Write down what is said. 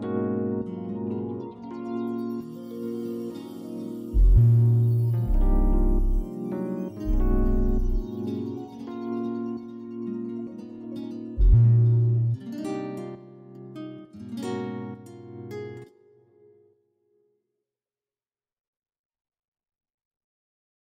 Bye.